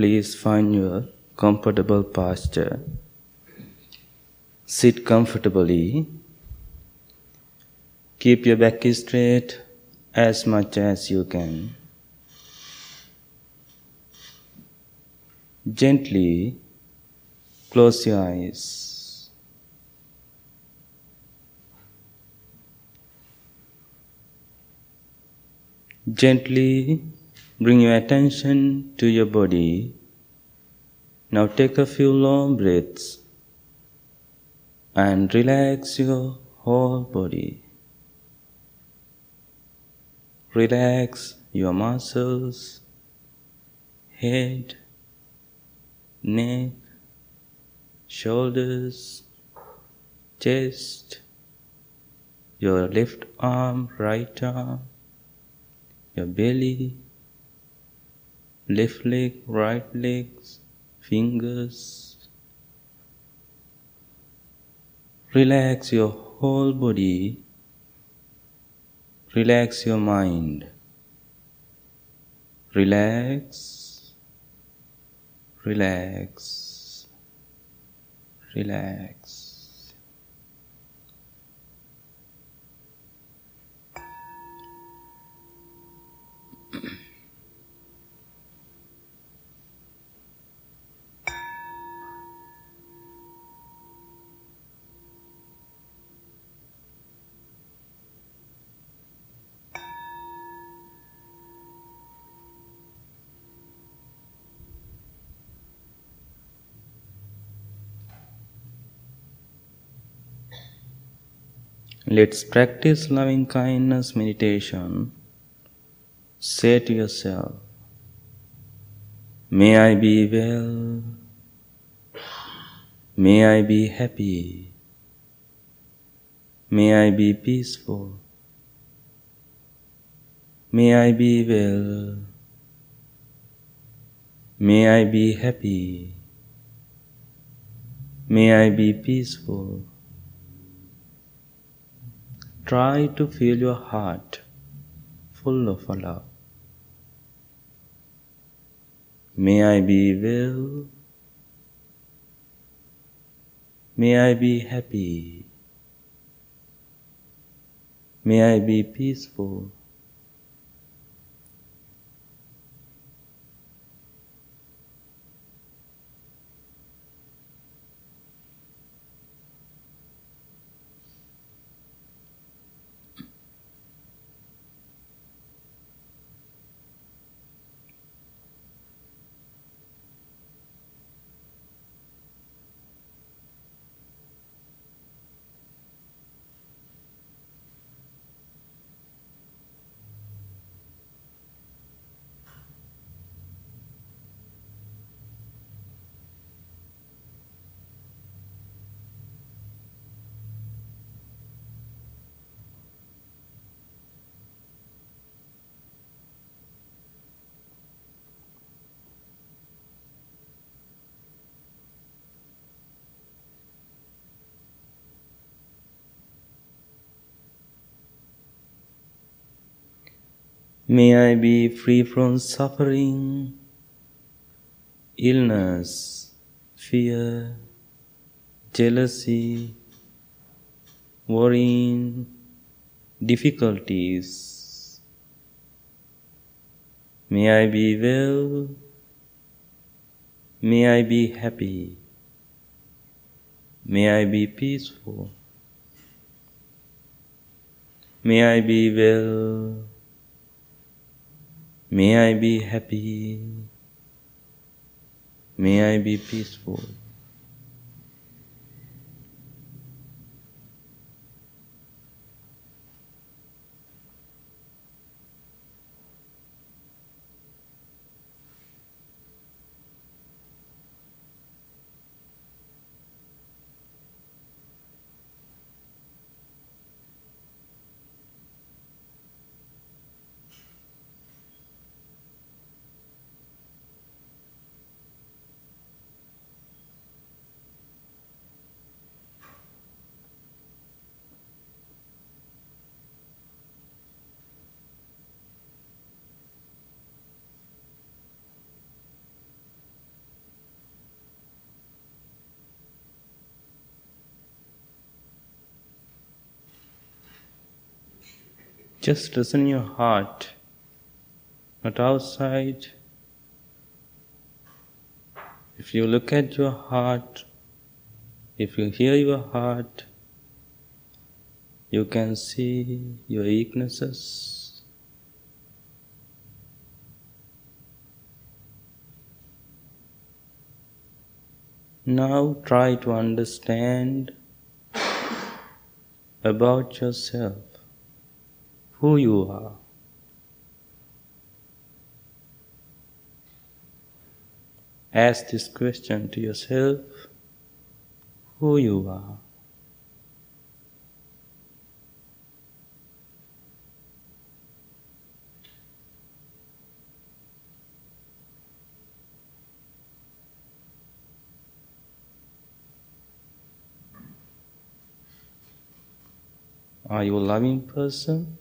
Please find your comfortable posture. Sit comfortably. Keep your back straight as much as you can. Gently close your eyes. Gently bring your attention to your body. Now take a few long breaths and relax your whole body. Relax your muscles, head, neck, shoulders, chest, your left arm, right arm, your belly, left leg, right legs, fingers. Relax your whole body. Relax your mind. Relax. Relax. Relax. Let's practice loving kindness meditation. Say to yourself, May I be well. May I be happy. May I be peaceful. May I be well. May I be happy. May I be peaceful. Try to feel your heart full of love. May I be well. May I be happy. May I be peaceful. May I be free from suffering, illness, fear, jealousy, worrying, difficulties. May I be well. May I be happy. May I be peaceful. May I be well. May I be happy. May I be peaceful. Just listen your heart, not outside. If you look at your heart, if you hear your heart, you can see your weaknesses. Now try to understand about yourself, who you are. Ask this question to yourself who you are. Are you a loving person?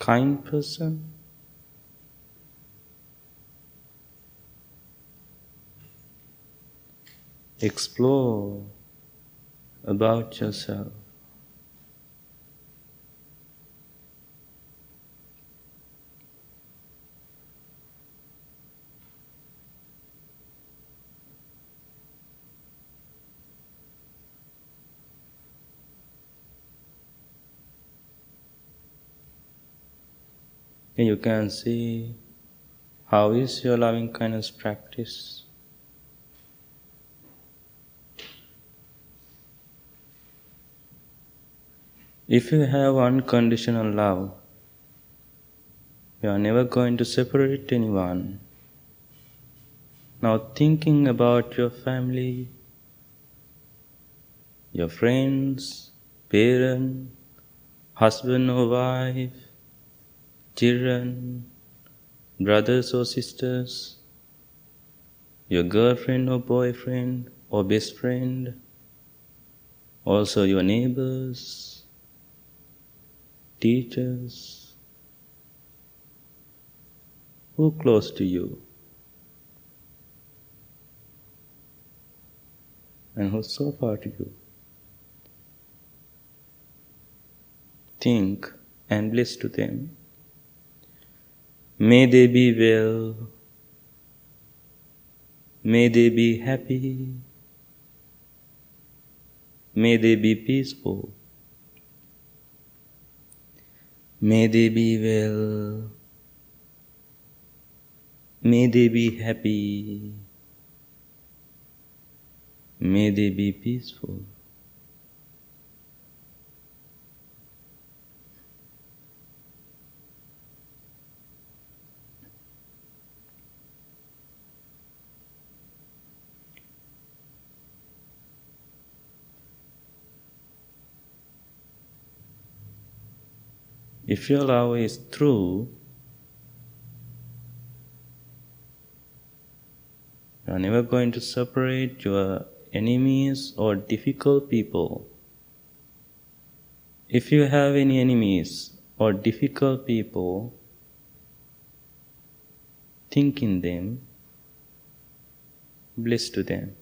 Kind person? Explore about yourself. And you can see how is your loving kindness practice. If you have unconditional love, you are never going to separate anyone. Now, thinking about your family, your friends, parent, husband or wife, children, brothers or sisters, your girlfriend or boyfriend or best friend, also your neighbors, teachers, who close to you, and who so far to you. Think and bless to them. May they be well. May they be happy. May they be peaceful. May they be well. May they be happy. May they be peaceful. If your love is true, you are never going to separate your enemies or difficult people. If you have any enemies or difficult people, think in them, bless to them.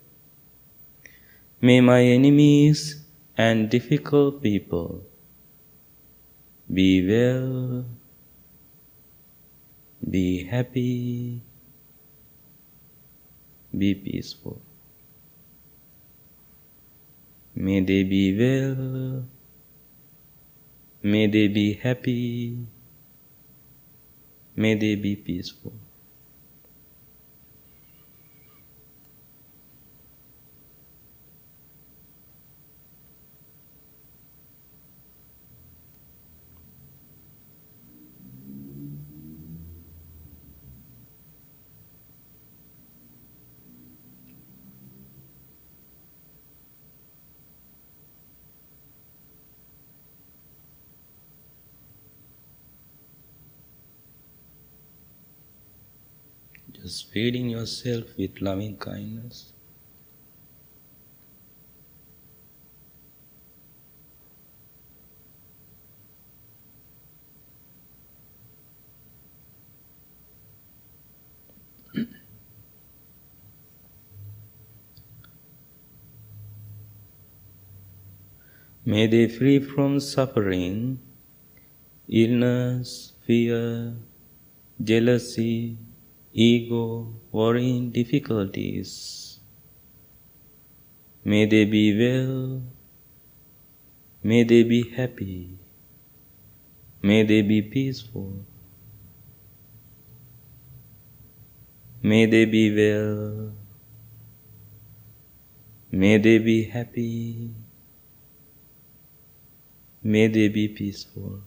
May my enemies and difficult people be well, be happy, be peaceful. May they be well, may they be happy, may they be peaceful. Just feeding yourself with loving kindness. May they free from suffering illness, fear, jealousy, ego, worrying difficulties. May they be well. May they be happy. May they be peaceful. May they be well. May they be happy. May they be peaceful.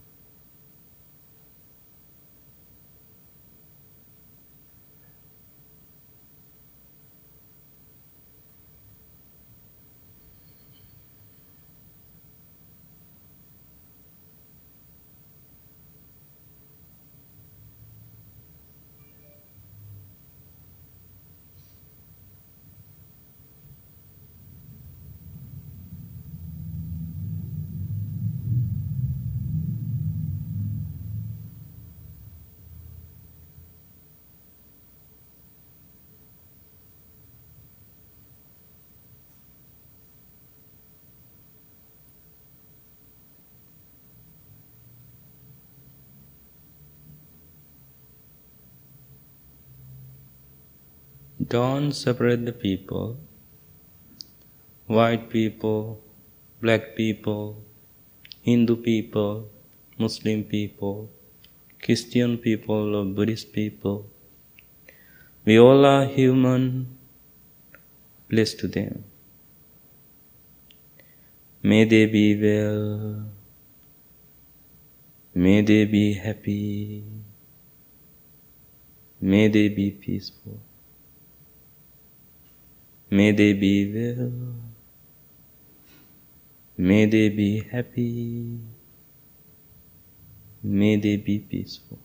Don't separate the people. White people, black people, Hindu people, Muslim people, Christian people, or Buddhist people. We all are human. Bless to them. May they be well. May they be happy. May they be peaceful. May they be well. May they be happy. May they be peaceful.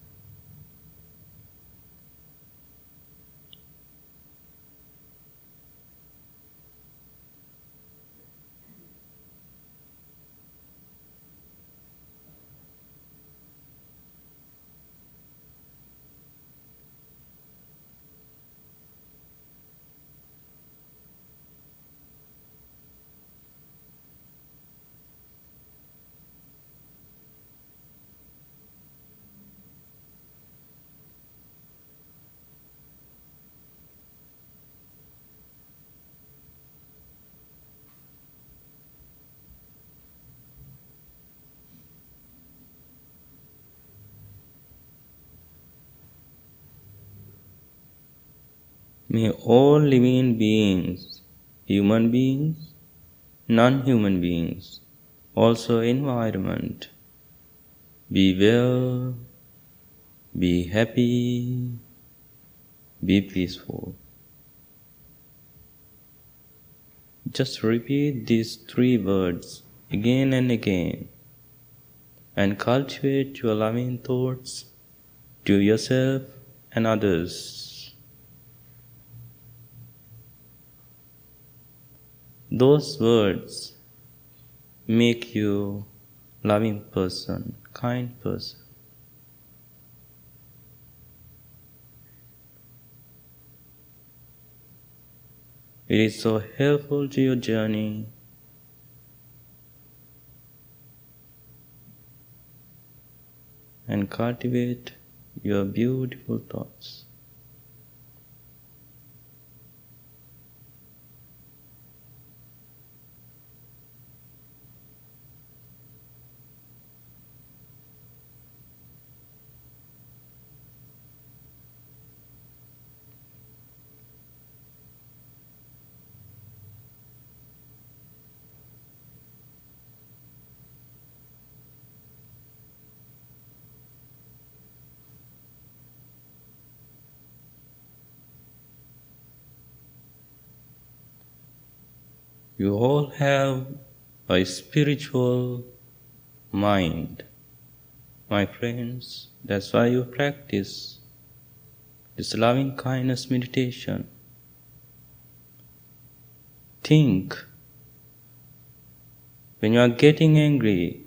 May all living beings, human beings, non human beings, also environment, be well, be happy, be peaceful. Just repeat these three words again and again and cultivate your loving thoughts to yourself and others. Those words make you loving person, kind person. It is so helpful to your journey. And cultivate your beautiful thoughts. You all have a spiritual mind. My friends, that's why you practice this loving kindness meditation. Think. When you are getting angry,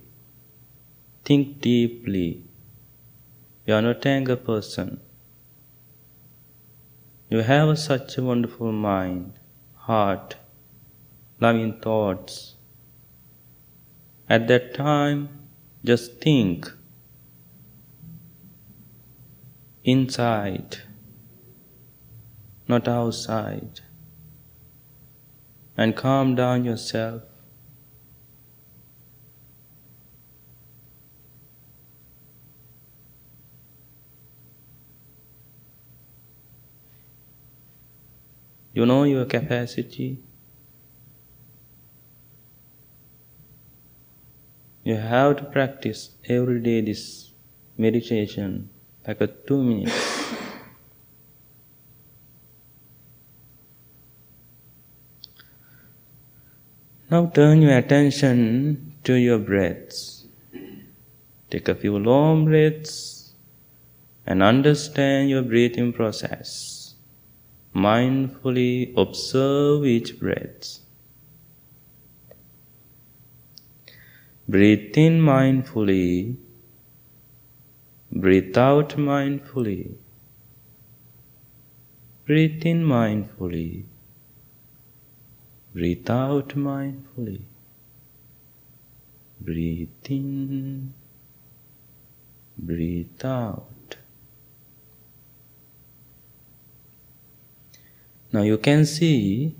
think deeply. You are not anger person. You have such a wonderful mind, heart, loving thoughts. At that time, just think inside, not outside. And calm down yourself. You know your capacity. You have to practice every day this meditation like a two minutes. Now turn your attention to your breaths. Take a few long breaths and understand your breathing process. Mindfully observe each breath. Breathe in mindfully. Breathe out mindfully. Breathe in mindfully. Breathe out mindfully. Breathe in. Breathe out. Now you can see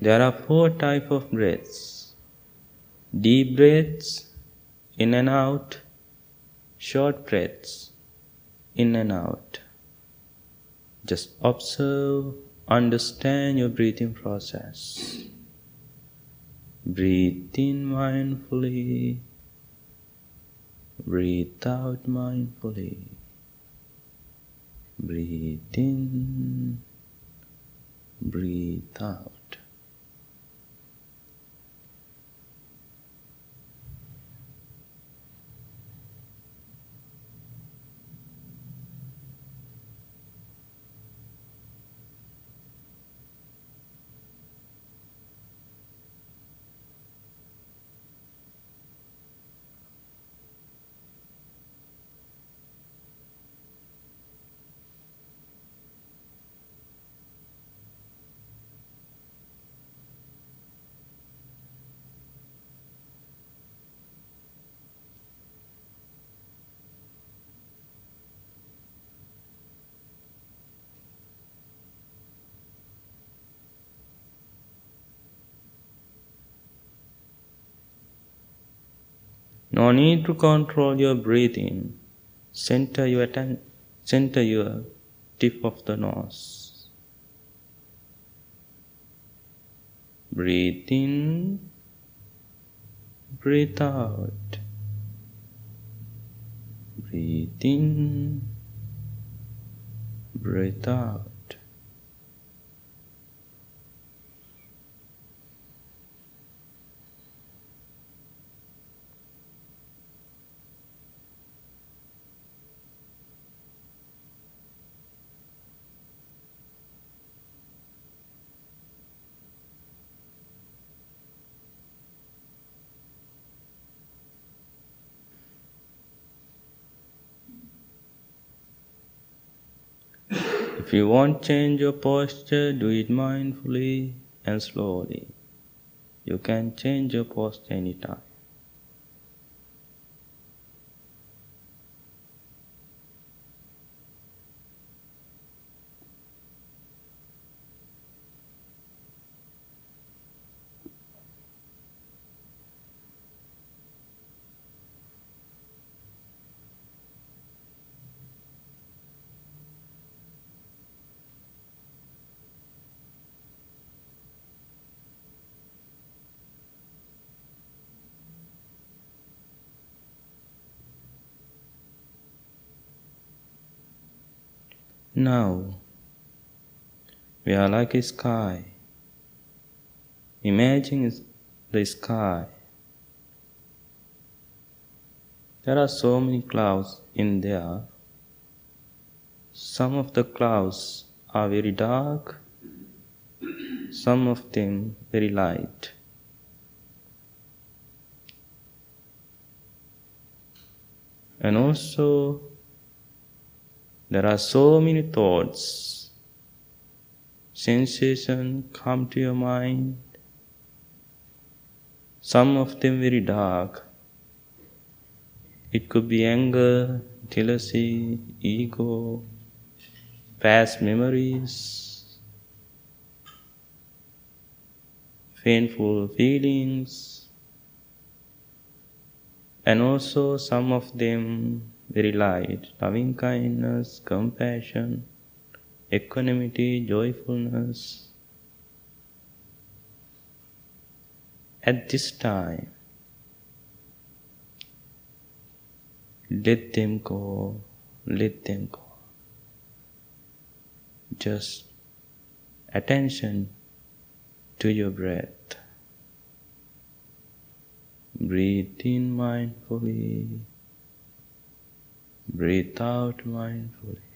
there are four type of breaths Deep breaths in and out, short breaths in and out. Just observe, understand your breathing process. Breathe in mindfully, breathe out mindfully. Breathe in, breathe out. No need to control your breathing. Center your center your tip of the nose. Breathe in, breathe out. Breathe in, breathe out. If you want to change your posture, do it mindfully and slowly. You can change your posture anytime. Now, we are like a sky. Imagine the sky. There are so many clouds in there. Some of the clouds are very dark, some of them very light. And also, there are so many thoughts, sensations come to your mind. Some of them very dark. It could be anger, jealousy, ego, past memories, painful feelings, and also some of them very light loving kindness, compassion, equanimity, joyfulness. At this time, let them go, let them go. Just attention to your breath. Breathe in mindfully. Breathe out mindfully.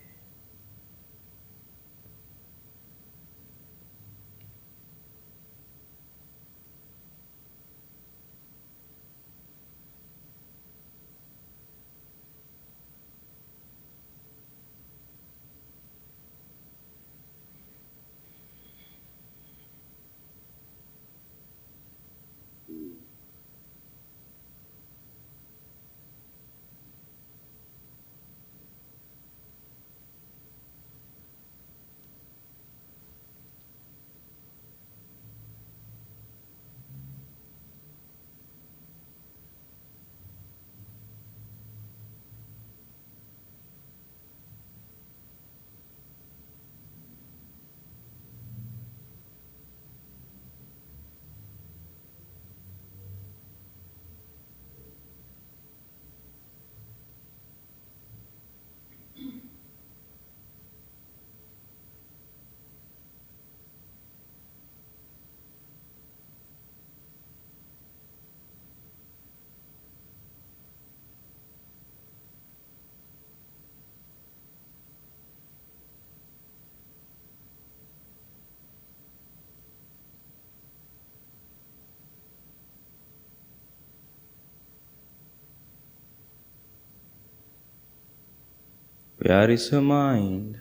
Where is your mind?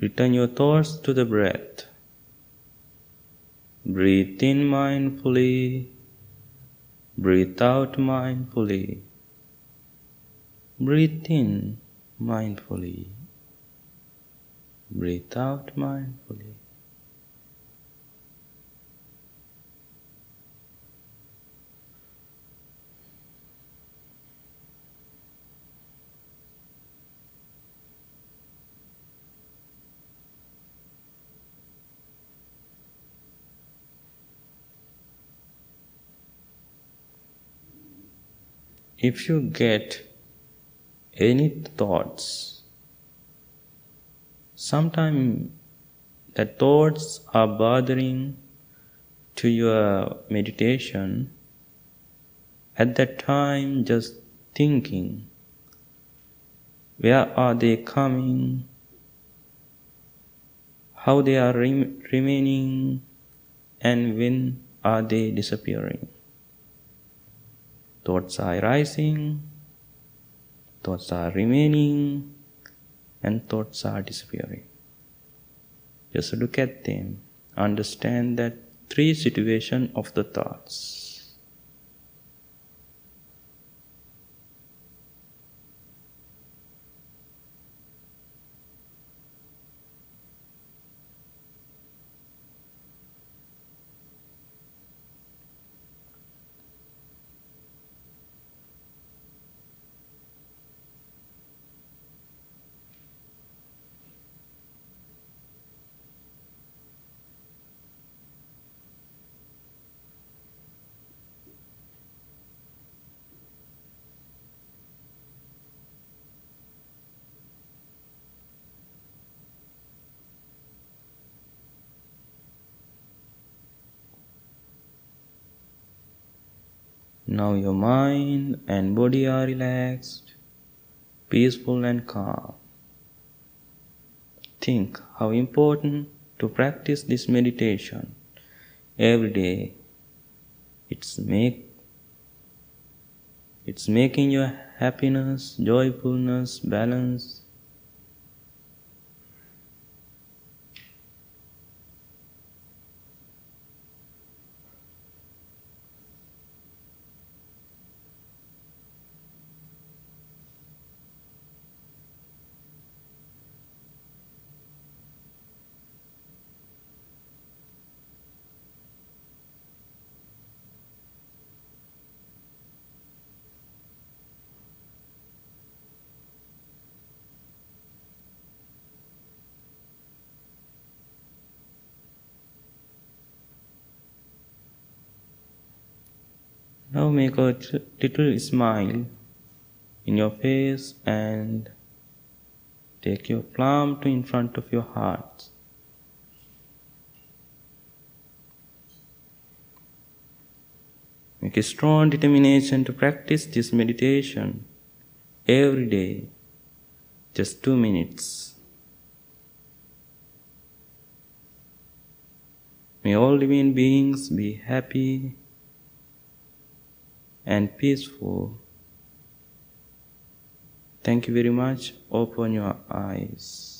Return your thoughts to the breath. Breathe in mindfully. Breathe out mindfully. Breathe in mindfully. Breathe out mindfully. If you get any thoughts, sometimes the thoughts are bothering to your meditation, at that time just thinking, where are they coming, how they are rem- remaining, and when are they disappearing. Thoughts are rising, thoughts are remaining, and thoughts are disappearing. Just look at them, understand that three situation of the thoughts. Now your mind and body are relaxed, peaceful and calm. Think how important to practice this meditation every day. It's make it's making your happiness, joyfulness, balance Now make a little smile in your face and take your palm to in front of your heart. Make a strong determination to practice this meditation every day, just two minutes. May all living beings be happy and peaceful. Thank you very much. Open your eyes.